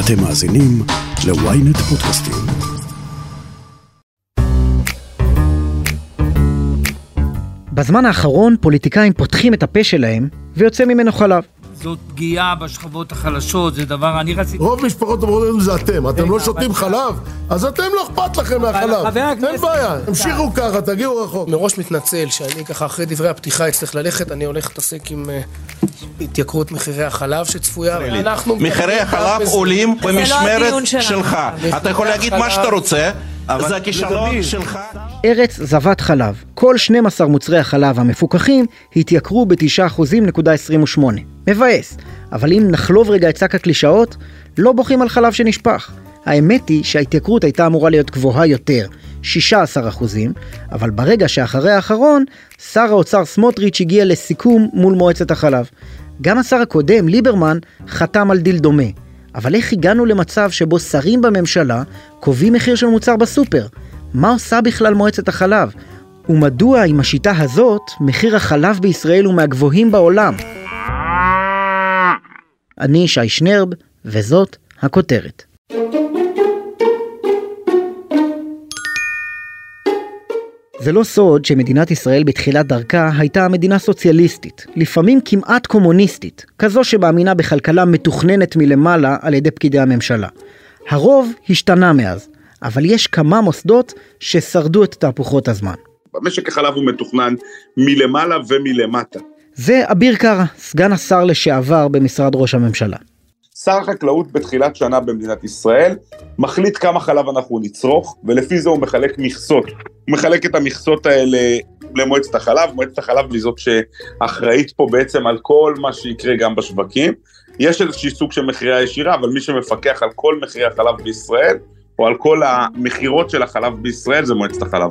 אתם מאזינים ל-ynet פודקאסטים. בזמן האחרון פוליטיקאים פותחים את הפה שלהם ויוצא ממנו חלב. זאת פגיעה בשכבות החלשות, זה דבר, אני רציתי... רוב משפחות המורדים זה אתם, אתם רגע, לא שותים חלב, אז אתם לא אכפת לכם מהחלב. אין בעיה, המשיכו ככה, תגיעו רחוק. מראש מתנצל שאני ככה אחרי דברי הפתיחה אצטרך ללכת, אני הולך להתעסק עם אה, התייקרות מחירי החלב שצפויה. אנחנו מחירי החלב. עולים לא במשמרת. שלך. אתה יכול להגיד מה שאתה רוצה, זה הכישלון שלך. ארץ זבת חלב. כל 12 מוצרי החלב המפוקחים התייקרו ב-9%.28. מבאס. אבל אם נחלוב רגע את שק הקלישאות, לא בוכים על חלב שנשפך. האמת היא שההתייקרות הייתה אמורה להיות גבוהה יותר, 16 אחוזים, אבל ברגע שאחרי האחרון, שר האוצר סמוטריץ' הגיע לסיכום מול מועצת החלב. גם השר הקודם, ליברמן, חתם על דיל דומה. אבל איך הגענו למצב שבו שרים בממשלה קובעים מחיר של מוצר בסופר? מה עושה בכלל מועצת החלב? ומדוע עם השיטה הזאת, מחיר החלב בישראל הוא מהגבוהים בעולם? אני שי שנרב, וזאת הכותרת. זה לא סוד שמדינת ישראל בתחילת דרכה הייתה מדינה סוציאליסטית, לפעמים כמעט קומוניסטית, כזו שמאמינה בכלכלה מתוכננת מלמעלה על ידי פקידי הממשלה. הרוב השתנה מאז, אבל יש כמה מוסדות ששרדו את תהפוכות הזמן. משק החלב הוא מתוכנן מלמעלה ומלמטה. זה אביר קארה, סגן השר לשעבר במשרד ראש הממשלה. שר החקלאות בתחילת שנה במדינת ישראל מחליט כמה חלב אנחנו נצרוך, ולפי זה הוא מחלק מכסות. הוא מחלק את המכסות האלה למועצת החלב, מועצת החלב היא זאת שאחראית פה בעצם על כל מה שיקרה גם בשווקים. יש איזושהי סוג של מכירה ישירה, אבל מי שמפקח על כל מחירי החלב בישראל, או על כל המכירות של החלב בישראל, זה מועצת החלב.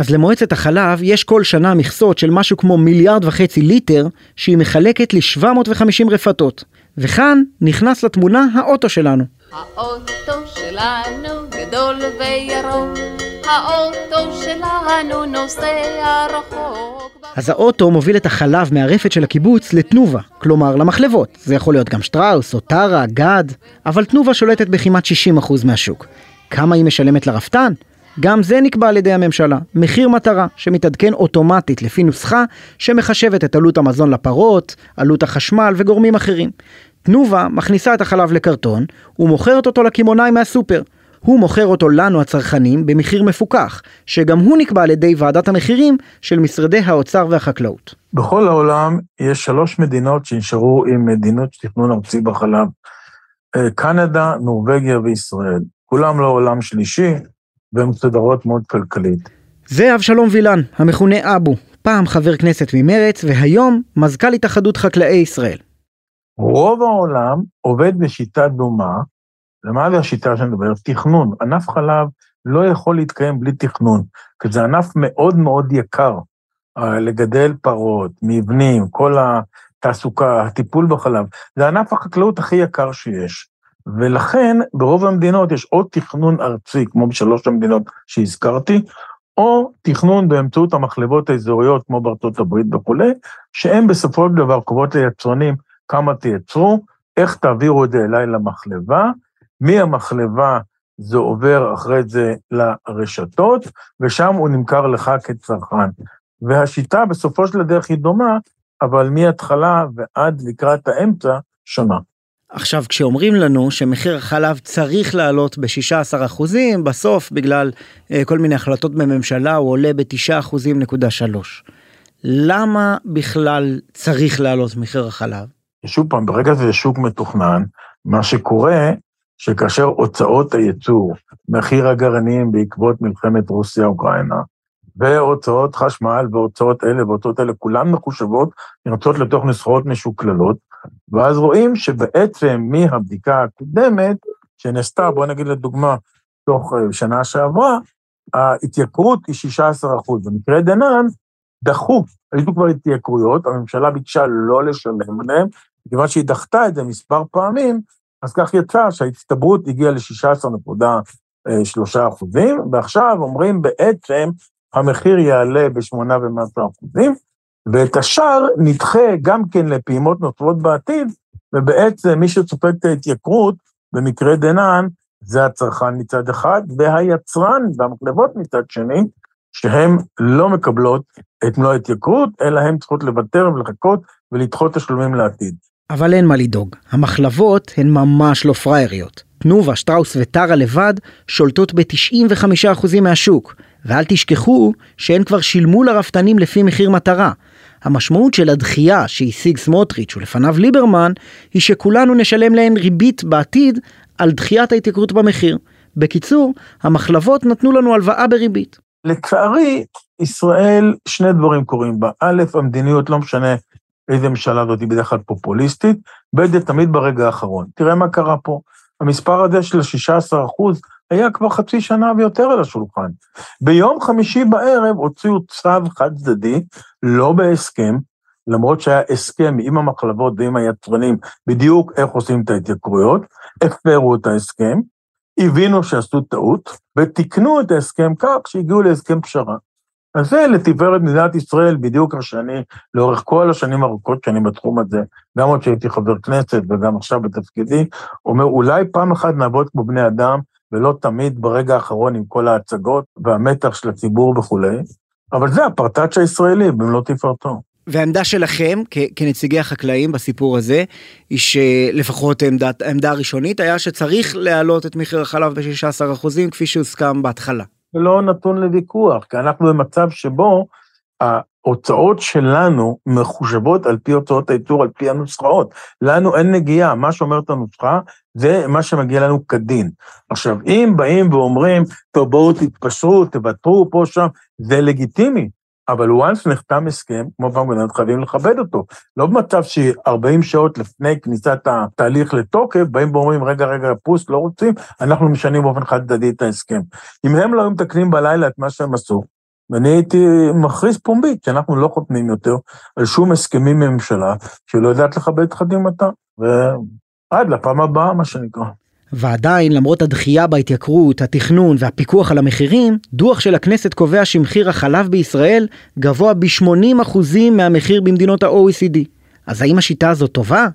אז למועצת החלב יש כל שנה מכסות של משהו כמו מיליארד וחצי ליטר שהיא מחלקת ל-750 רפתות. וכאן נכנס לתמונה האוטו שלנו. האוטו שלנו גדול וירוק, האוטו שלנו נוסע רחוק. אז האוטו מוביל את החלב מהרפת של הקיבוץ לתנובה, כלומר למחלבות. זה יכול להיות גם שטראוס או טרה, גד, אבל תנובה שולטת בכמעט 60% מהשוק. כמה היא משלמת לרפתן? גם זה נקבע על ידי הממשלה, מחיר מטרה שמתעדכן אוטומטית לפי נוסחה שמחשבת את עלות המזון לפרות, עלות החשמל וגורמים אחרים. תנובה מכניסה את החלב לקרטון ומוכרת אותו לקמעונאי מהסופר. הוא מוכר אותו לנו הצרכנים במחיר מפוקח, שגם הוא נקבע על ידי ועדת המחירים של משרדי האוצר והחקלאות. בכל העולם יש שלוש מדינות שנשארו עם מדינות תכנון ארצי בחלב. אה, קנדה, נורבגיה וישראל. כולם לא עולם שלישי, והן מסודרות מאוד כלכלית. זה אבשלום וילן, המכונה אבו, פעם חבר כנסת ממרץ והיום מזכ"ל התאחדות חקלאי ישראל. רוב העולם עובד בשיטה דומה, למה זה השיטה שאני מדבר? תכנון. ענף חלב לא יכול להתקיים בלי תכנון, כי זה ענף מאוד מאוד יקר. אה, לגדל פרות, מבנים, כל התעסוקה, הטיפול בחלב. זה ענף החקלאות הכי יקר שיש. ולכן ברוב המדינות יש או תכנון ארצי, כמו בשלוש המדינות שהזכרתי, או תכנון באמצעות המחלבות האזוריות, כמו בארצות הברית וכולי, שהן בסופו של דבר קובעות ליצרנים כמה תייצרו, איך תעבירו את זה אליי למחלבה, מהמחלבה זה עובר אחרי זה לרשתות, ושם הוא נמכר לך כצרכן. והשיטה בסופו של הדרך היא דומה, אבל מההתחלה ועד לקראת האמצע שונה. עכשיו, כשאומרים לנו שמחיר החלב צריך לעלות ב-16%, בסוף, בגלל אה, כל מיני החלטות בממשלה, הוא עולה ב-9%.3. למה בכלל צריך לעלות מחיר החלב? שוב פעם, ברגע שזה שוק מתוכנן, מה שקורה, שכאשר הוצאות הייצור, מחיר הגרעינים בעקבות מלחמת רוסיה-אוקראינה, והוצאות חשמל והוצאות אלה והוצאות אלה, כולן מחושבות, נרצות לתוך נוסחאות משוקללות, ואז רואים שבעצם מהבדיקה הקודמת, שנעשתה, בוא נגיד לדוגמה, תוך אה, שנה שעברה, ההתייקרות היא 16 אחוז. במקרה דנן, דחו, היו כבר התייקרויות, הממשלה ביקשה לא לשלם עליהם, מכיוון שהיא דחתה את זה מספר פעמים, אז כך יצא שההצטברות הגיעה ל-16.3 אחוזים, ועכשיו אומרים בעצם המחיר יעלה בשמונה ומשהו אחוזים, ואת השאר נדחה גם כן לפעימות נותרות בעתיד, ובעצם מי שסופג את ההתייקרות, במקרה דנן, זה הצרכן מצד אחד, והיצרן והמחלבות מצד שני, שהן לא מקבלות את מלוא ההתייקרות, אלא הן צריכות לוותר ולחכות ולדחות תשלומים לעתיד. אבל אין מה לדאוג, המחלבות הן ממש לא פראייריות. תנובה, שטראוס וטרה לבד שולטות ב-95% מהשוק, ואל תשכחו שהן כבר שילמו לרפתנים לפי מחיר מטרה. המשמעות של הדחייה שהשיג סמוטריץ' ולפניו ליברמן, היא שכולנו נשלם להן ריבית בעתיד על דחיית ההתייקרות במחיר. בקיצור, המחלבות נתנו לנו הלוואה בריבית. לצערי, ישראל, שני דברים קורים בה. א', המדיניות, לא משנה איזה ממשלה זאת, היא בדרך כלל פופוליסטית, ב', זה תמיד ברגע האחרון. תראה מה קרה פה. המספר הזה של 16 אחוז היה כבר חצי שנה ויותר על השולחן. ביום חמישי בערב הוציאו צו חד צדדי, לא בהסכם, למרות שהיה הסכם עם המחלבות ועם היצרנים בדיוק איך עושים את ההתייקרויות, הפרו את ההסכם, הבינו שעשו טעות, ותיקנו את ההסכם כך שהגיעו להסכם פשרה. אז זה לתפארת מדינת ישראל, בדיוק השני, לאורך כל השנים הארוכות שאני בתחום הזה, גם עוד שהייתי חבר כנסת וגם עכשיו בתפקידי, אומר, אולי פעם אחת נעבוד כמו בני אדם, ולא תמיד ברגע האחרון עם כל ההצגות והמתח של הציבור וכולי, אבל זה הפרטאץ' הישראלי במלוא תפארתו. והעמדה שלכם כנציגי החקלאים בסיפור הזה, היא שלפחות עמדת, העמדה הראשונית היה שצריך להעלות את מחיר החלב ב-16% כפי שהוסכם בהתחלה. לא נתון לוויכוח, כי אנחנו במצב שבו ההוצאות שלנו מחושבות על פי הוצאות הייצור, על פי הנוסחאות. לנו אין נגיעה, מה שאומרת הנוסחה זה מה שמגיע לנו כדין. עכשיו, אם באים ואומרים, טוב, בואו תתפשרו, תוותרו פה, שם, זה לגיטימי, אבל once נחתם הסכם, כמו פעם גדלת, חייבים לכבד אותו. לא במצב ש-40 שעות לפני כניסת התהליך לתוקף, באים ואומרים, רגע, רגע, פוס, לא רוצים, אנחנו משנים באופן חד צדדי את ההסכם. אם הם לא היו מתקנים בלילה את מה שהם עשו, ואני הייתי מכריז פומבית שאנחנו לא חותמים יותר על שום הסכמים מממשלה שלא יודעת לכבד את חתימתה, ועד לפעם הבאה, מה שנקרא. ועדיין, למרות הדחייה בהתייקרות, התכנון והפיקוח על המחירים, דוח של הכנסת קובע שמחיר החלב בישראל גבוה ב-80% מהמחיר במדינות ה-OECD. אז האם השיטה הזאת טובה?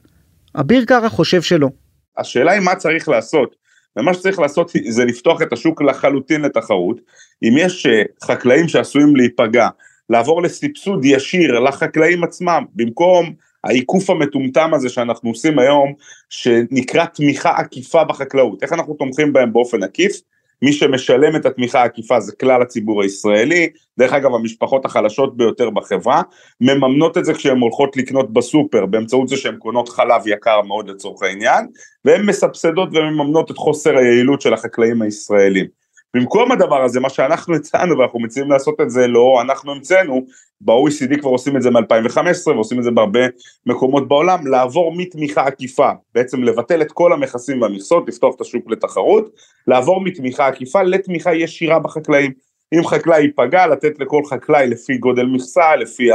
אביר קארה חושב שלא. השאלה היא מה צריך לעשות, ומה שצריך לעשות זה לפתוח את השוק לחלוטין לתחרות. אם יש אה, חקלאים שעשויים להיפגע, לעבור לסבסוד ישיר לחקלאים עצמם, במקום העיקוף המטומטם הזה שאנחנו עושים היום, שנקרא תמיכה עקיפה בחקלאות. איך אנחנו תומכים בהם באופן עקיף? מי שמשלם את התמיכה העקיפה זה כלל הציבור הישראלי, דרך אגב המשפחות החלשות ביותר בחברה, מממנות את זה כשהן הולכות לקנות בסופר באמצעות זה שהן קונות חלב יקר מאוד לצורך העניין, והן מסבסדות ומממנות את חוסר היעילות של החקלאים הישראלים. במקום הדבר הזה, מה שאנחנו הצענו ואנחנו מציעים לעשות את זה, לא אנחנו המצאנו, ב-OECD כבר עושים את זה מ-2015 ועושים את זה בהרבה מקומות בעולם, לעבור מתמיכה עקיפה, בעצם לבטל את כל המכסים והמכסות, לפתוח את השוק לתחרות, לעבור מתמיכה עקיפה לתמיכה ישירה בחקלאים. אם חקלאי ייפגע, לתת לכל חקלאי לפי גודל מכסה, לפי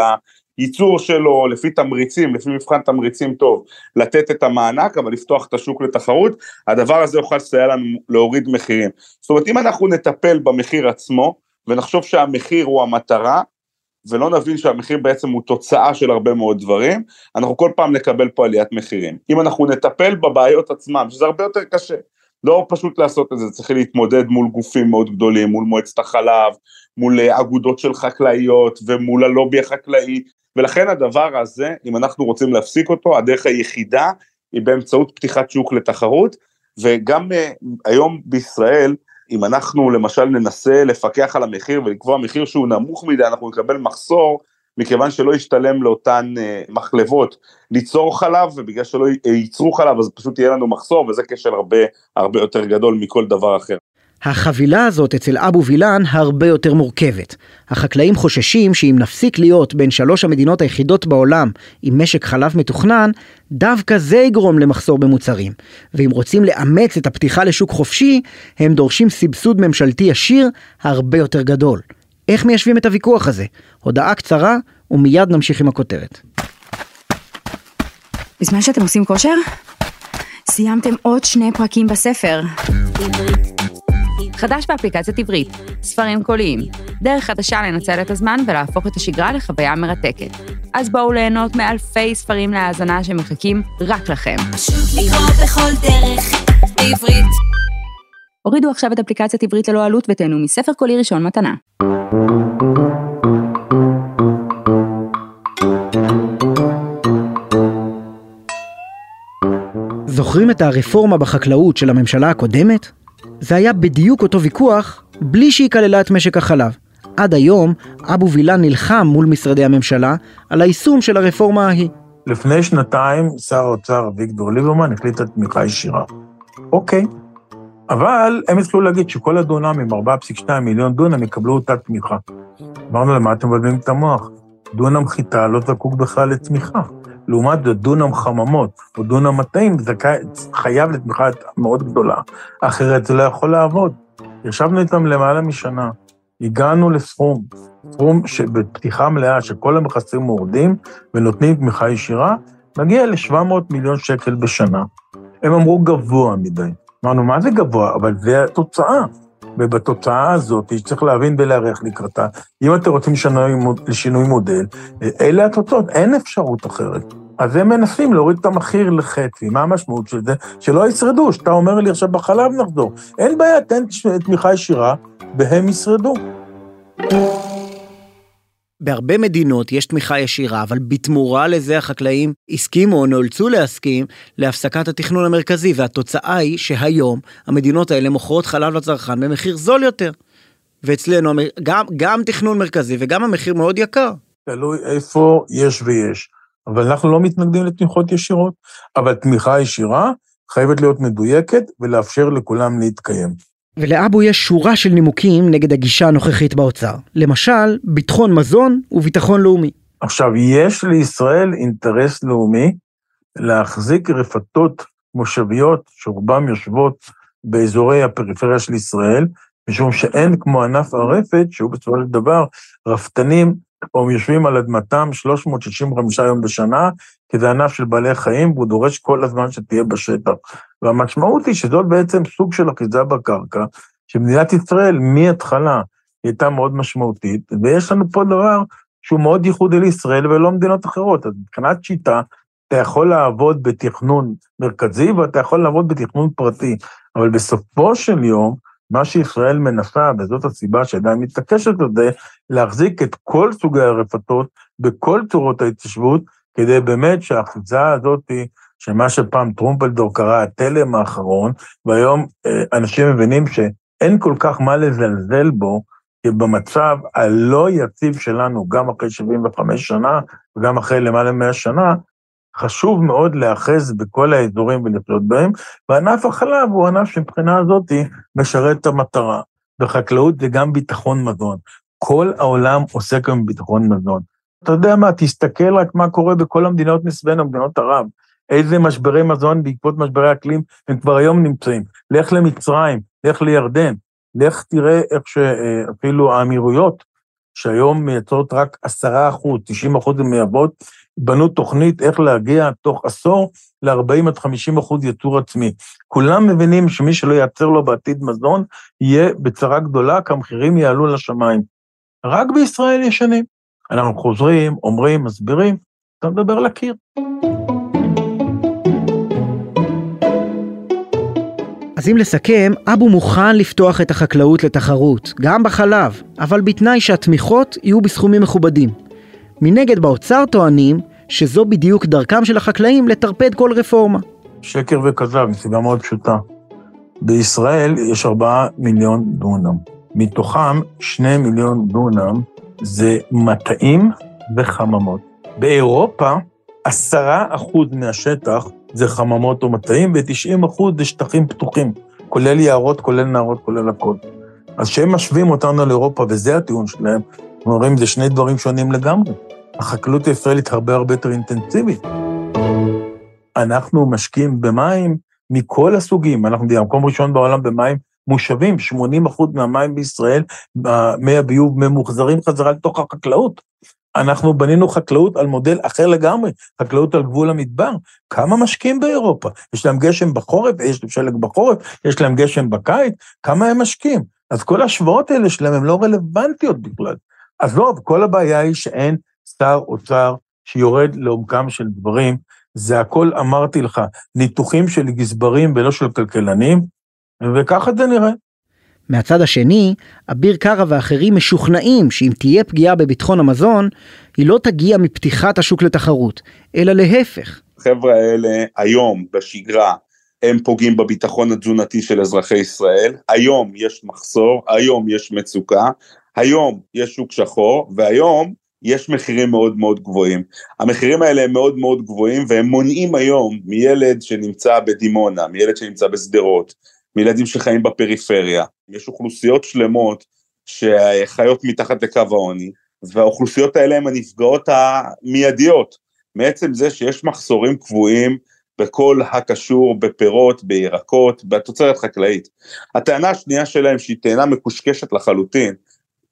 ייצור שלו, לפי תמריצים, לפי מבחן תמריצים טוב, לתת את המענק, אבל לפתוח את השוק לתחרות, הדבר הזה יוכל לסייע לנו להוריד מחירים. זאת אומרת, אם אנחנו נטפל במחיר עצמו, ונחשוב שהמחיר הוא המטרה, ולא נבין שהמחיר בעצם הוא תוצאה של הרבה מאוד דברים, אנחנו כל פעם נקבל פה עליית מחירים. אם אנחנו נטפל בבעיות עצמם, שזה הרבה יותר קשה, לא פשוט לעשות את זה, צריך להתמודד מול גופים מאוד גדולים, מול מועצת החלב, מול אגודות של חקלאיות ומול הלובי החקלאי, ולכן הדבר הזה, אם אנחנו רוצים להפסיק אותו, הדרך היחידה היא באמצעות פתיחת שוק לתחרות, וגם uh, היום בישראל, אם אנחנו למשל ננסה לפקח על המחיר ולקבוע מחיר שהוא נמוך מדי, אנחנו נקבל מחסור, מכיוון שלא ישתלם לאותן uh, מחלבות ליצור חלב, ובגלל שלא ייצרו חלב אז פשוט יהיה לנו מחסור, וזה כשל הרבה הרבה יותר גדול מכל דבר אחר. החבילה הזאת אצל אבו וילן הרבה יותר מורכבת. החקלאים חוששים שאם נפסיק להיות בין שלוש המדינות היחידות בעולם עם משק חלב מתוכנן, דווקא זה יגרום למחסור במוצרים. ואם רוצים לאמץ את הפתיחה לשוק חופשי, הם דורשים סבסוד ממשלתי ישיר הרבה יותר גדול. איך מיישבים את הוויכוח הזה? הודעה קצרה ומיד נמשיך עם הכותרת. בזמן שאתם עושים כושר, סיימתם עוד שני פרקים בספר. חדש באפליקציית עברית, ספרים קוליים, דרך חדשה לנצל את הזמן ולהפוך את השגרה לחוויה מרתקת. אז בואו ליהנות מאלפי ספרים להאזנה שמחכים רק לכם. לקרוא בכל דרך, בעברית. הורידו עכשיו את אפליקציית עברית ללא עלות ותהנו מספר קולי ראשון מתנה. זוכרים את הרפורמה בחקלאות של הממשלה הקודמת? זה היה בדיוק אותו ויכוח, בלי שהיא כללה את משק החלב. עד היום, אבו וילן נלחם מול משרדי הממשלה על היישום של הרפורמה ההיא. לפני שנתיים שר האוצר אביגדור ליברמן החליט על תמיכה ישירה. אוקיי. אבל הם התחילו להגיד שכל הדונמים, 4.2 מיליון דונם, יקבלו אותה תמיכה. אמרנו למה אתם מבלבלים את המוח? דונם חיטה לא זקוק בכלל לתמיכה. לעומת זאת, דונם חממות או דונם מטעים זכאי, חייב לתמיכה מאוד גדולה, אחרת זה לא יכול לעבוד. ישבנו איתם למעלה משנה, הגענו לסכום, סכום שבפתיחה מלאה שכל המכסים מורדים ונותנים תמיכה ישירה, מגיע ל-700 מיליון שקל בשנה. הם אמרו גבוה מדי. אמרנו, מה זה גבוה? אבל זה התוצאה. ובתוצאה הזאת צריך להבין ולהיערך לקראתה. אם אתם רוצים שינוי, לשינוי מודל, אלה התוצאות, אין אפשרות אחרת. אז הם מנסים להוריד את המחיר לחצי. מה המשמעות של זה? שלא ישרדו, שאתה אומר לי עכשיו בחלב נחזור. אין בעיה, תן תמיכה ישירה, והם ישרדו. בהרבה מדינות יש תמיכה ישירה, אבל בתמורה לזה החקלאים הסכימו או נאלצו להסכים להפסקת התכנון המרכזי, והתוצאה היא שהיום המדינות האלה מוכרות חלב לצרכן במחיר זול יותר. ואצלנו גם, גם תכנון מרכזי וגם המחיר מאוד יקר. תלוי איפה יש ויש. אבל אנחנו לא מתנגדים לתמיכות ישירות, אבל תמיכה ישירה חייבת להיות מדויקת ולאפשר לכולם להתקיים. ולאבו יש שורה של נימוקים נגד הגישה הנוכחית באוצר. למשל, ביטחון מזון וביטחון לאומי. עכשיו, יש לישראל אינטרס לאומי להחזיק רפתות מושביות שרובן יושבות באזורי הפריפריה של ישראל, משום שאין כמו ענף הרפת, שהוא בסופו של דבר רפתנים או יושבים על אדמתם 365 יום בשנה, כי זה ענף של בעלי חיים, והוא דורש כל הזמן שתהיה בשטח. והמשמעות היא שזאת בעצם סוג של אחיזה בקרקע, שמדינת ישראל מההתחלה הייתה מאוד משמעותית, ויש לנו פה דבר שהוא מאוד ייחודי לישראל ולא מדינות אחרות. אז מבחינת שיטה, אתה יכול לעבוד בתכנון מרכזי ואתה יכול לעבוד בתכנון פרטי, אבל בסופו של יום, מה שישראל מנסה, וזאת הסיבה שעדיין מתעקשת על זה, להחזיק את כל סוגי הרפתות בכל צורות ההתיישבות, כדי באמת שהאחיזה הזאת, שמה שפעם טרומפלדור קרא התלם האחרון, והיום אה, אנשים מבינים שאין כל כך מה לזלזל בו, כי במצב הלא יציב שלנו, גם אחרי 75 שנה וגם אחרי למעלה מ-100 שנה, חשוב מאוד להאחז בכל האזורים ולחיות בהם, וענף החלב הוא ענף שמבחינה הזאת משרת את המטרה. וחקלאות זה גם ביטחון מזון. כל העולם עוסק היום בביטחון מזון. אתה יודע מה, תסתכל רק מה קורה בכל המדינות מסביבנו, מדינות ערב. איזה משברי מזון בעקבות משברי אקלים הם כבר היום נמצאים. לך למצרים, לך לירדן, לך תראה איך שאפילו האמירויות, שהיום מייצרות רק עשרה אחוז, 90 אחוז הן מייבאות, בנו תוכנית איך להגיע תוך עשור ל-40 עד 50 אחוז ייצור עצמי. כולם מבינים שמי שלא ייצר לו בעתיד מזון, יהיה בצרה גדולה, כי המחירים יעלו לשמיים. רק בישראל ישנים. אנחנו חוזרים, אומרים, מסבירים, אתה מדבר לקיר. אז אם לסכם, אבו מוכן לפתוח את החקלאות לתחרות, גם בחלב, אבל בתנאי שהתמיכות יהיו בסכומים מכובדים. מנגד באוצר טוענים שזו בדיוק דרכם של החקלאים לטרפד כל רפורמה. שקר וכזב, מסיבה מאוד פשוטה. בישראל יש 4 מיליון דונם. מתוכם 2 מיליון דונם זה מטעים וחממות. באירופה, 10% מהשטח זה חממות או מטעים, ו-90% זה שטחים פתוחים, כולל יערות, כולל נהרות, כולל הכול. אז כשהם משווים אותנו לאירופה, וזה הטיעון שלהם, הם אומרים, זה שני דברים שונים לגמרי. החקלאות הישראלית הרבה הרבה יותר אינטנסיבית. אנחנו משקיעים במים מכל הסוגים, אנחנו במקום ראשון בעולם במים מושבים, 80 אחוז מהמים בישראל, מי הביוב ממוחזרים חזרה לתוך החקלאות. אנחנו בנינו חקלאות על מודל אחר לגמרי, חקלאות על גבול המדבר. כמה משקיעים באירופה? יש להם גשם בחורף, יש להם שלג בחורף, יש להם גשם בקיץ, כמה הם משקיעים? אז כל ההשוואות האלה שלהם הן לא רלוונטיות בכלל. עזוב, כל הבעיה היא שאין שר אוצר שיורד לעומקם של דברים. זה הכל, אמרתי לך, ניתוחים של גזברים ולא של כלכלנים, וככה זה נראה. מהצד השני, אביר קארה ואחרים משוכנעים שאם תהיה פגיעה בביטחון המזון, היא לא תגיע מפתיחת השוק לתחרות, אלא להפך. החבר'ה האלה היום בשגרה הם פוגעים בביטחון התזונתי של אזרחי ישראל, היום יש מחסור, היום יש מצוקה, היום יש שוק שחור, והיום יש מחירים מאוד מאוד גבוהים. המחירים האלה הם מאוד מאוד גבוהים והם מונעים היום מילד שנמצא בדימונה, מילד שנמצא בשדרות, מילדים שחיים בפריפריה. יש אוכלוסיות שלמות שחיות מתחת לקו העוני, והאוכלוסיות האלה הן הנפגעות המיידיות, מעצם זה שיש מחסורים קבועים בכל הקשור בפירות, בירקות, בתוצרת חקלאית. הטענה השנייה שלהם, שהיא טענה מקושקשת לחלוטין,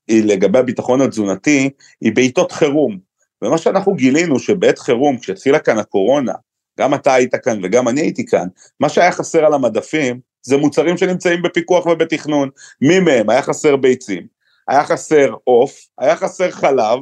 היא לגבי הביטחון התזונתי, היא בעיתות חירום. ומה שאנחנו גילינו שבעת חירום, כשהתחילה כאן הקורונה, גם אתה היית כאן וגם אני הייתי כאן, מה שהיה חסר על המדפים זה מוצרים שנמצאים בפיקוח ובתכנון. מי מהם? היה חסר ביצים, היה חסר עוף, היה חסר חלב,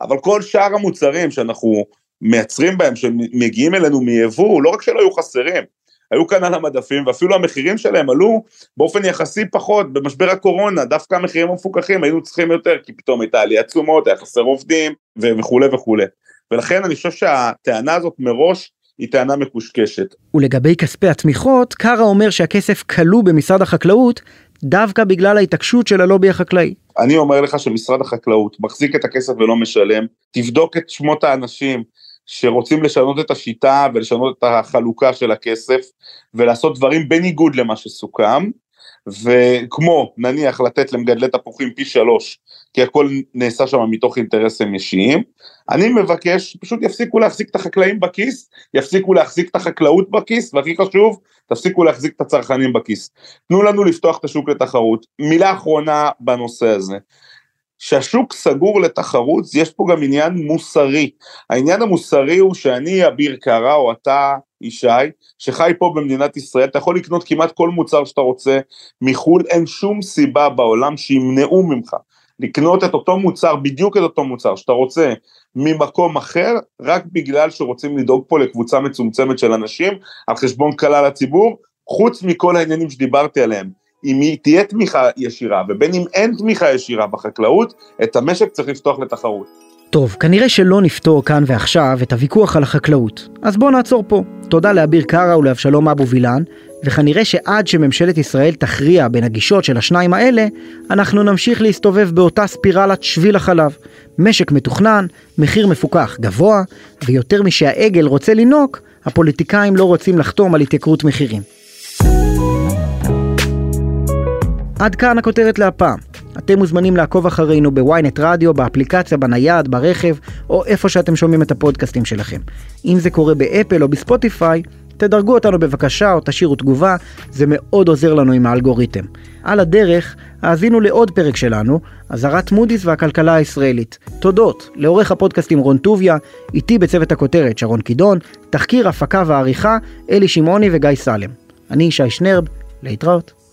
אבל כל שאר המוצרים שאנחנו מייצרים בהם, שמגיעים אלינו מיבוא, לא רק שלא היו חסרים, היו כאן על המדפים, ואפילו המחירים שלהם עלו באופן יחסי פחות, במשבר הקורונה, דווקא המחירים המפוקחים היינו צריכים יותר, כי פתאום הייתה עליית תשומות, היה חסר עובדים, וכולי וכולי. ולכן אני חושב שהטענה הזאת מראש היא טענה מקושקשת. ולגבי כספי התמיכות, קארה אומר שהכסף כלוא במשרד החקלאות דווקא בגלל ההתעקשות של הלובי החקלאי. אני אומר לך שמשרד החקלאות מחזיק את הכסף ולא משלם, תבדוק את שמות האנשים שרוצים לשנות את השיטה ולשנות את החלוקה של הכסף ולעשות דברים בניגוד למה שסוכם, וכמו נניח לתת למגדלי תפוחים פי שלוש, כי הכל נעשה שם מתוך אינטרסים אישיים, אני מבקש, פשוט יפסיקו להחזיק את החקלאים בכיס, יפסיקו להחזיק את החקלאות בכיס, והכי חשוב, תפסיקו להחזיק את הצרכנים בכיס. תנו לנו לפתוח את השוק לתחרות. מילה אחרונה בנושא הזה. שהשוק סגור לתחרות, יש פה גם עניין מוסרי. העניין המוסרי הוא שאני אביר קארה או אתה ישי, שחי פה במדינת ישראל, אתה יכול לקנות כמעט כל מוצר שאתה רוצה מחו"ל, אין שום סיבה בעולם שימנעו ממך לקנות את אותו מוצר, בדיוק את אותו מוצר שאתה רוצה ממקום אחר, רק בגלל שרוצים לדאוג פה לקבוצה מצומצמת של אנשים על חשבון כלל הציבור, חוץ מכל העניינים שדיברתי עליהם. אם תהיה תמיכה ישירה ובין אם אין תמיכה ישירה בחקלאות, את המשק צריך לפתוח לתחרות. טוב, כנראה שלא נפתור כאן ועכשיו את הוויכוח על החקלאות. אז בואו נעצור פה. תודה לאביר קארה ולאבשלום אבו וילן, וכנראה שעד שממשלת ישראל תכריע בין הגישות של השניים האלה, אנחנו נמשיך להסתובב באותה ספירלת שביל החלב. משק מתוכנן, מחיר מפוקח גבוה, ויותר משהעגל רוצה לינוק, הפוליטיקאים לא רוצים לחתום על התייקרות מחירים. עד כאן הכותרת להפעם. אתם מוזמנים לעקוב אחרינו בוויינט רדיו, באפליקציה, בנייד, ברכב, או איפה שאתם שומעים את הפודקאסטים שלכם. אם זה קורה באפל או בספוטיפיי, תדרגו אותנו בבקשה או תשאירו תגובה, זה מאוד עוזר לנו עם האלגוריתם. על הדרך, האזינו לעוד פרק שלנו, אזהרת מודי'ס והכלכלה הישראלית. תודות לעורך הפודקאסטים רון טוביה, איתי בצוות הכותרת שרון קידון, תחקיר, הפקה ועריכה, אלי שמעוני וגיא סלם. אני ישי שנרב, להתראות.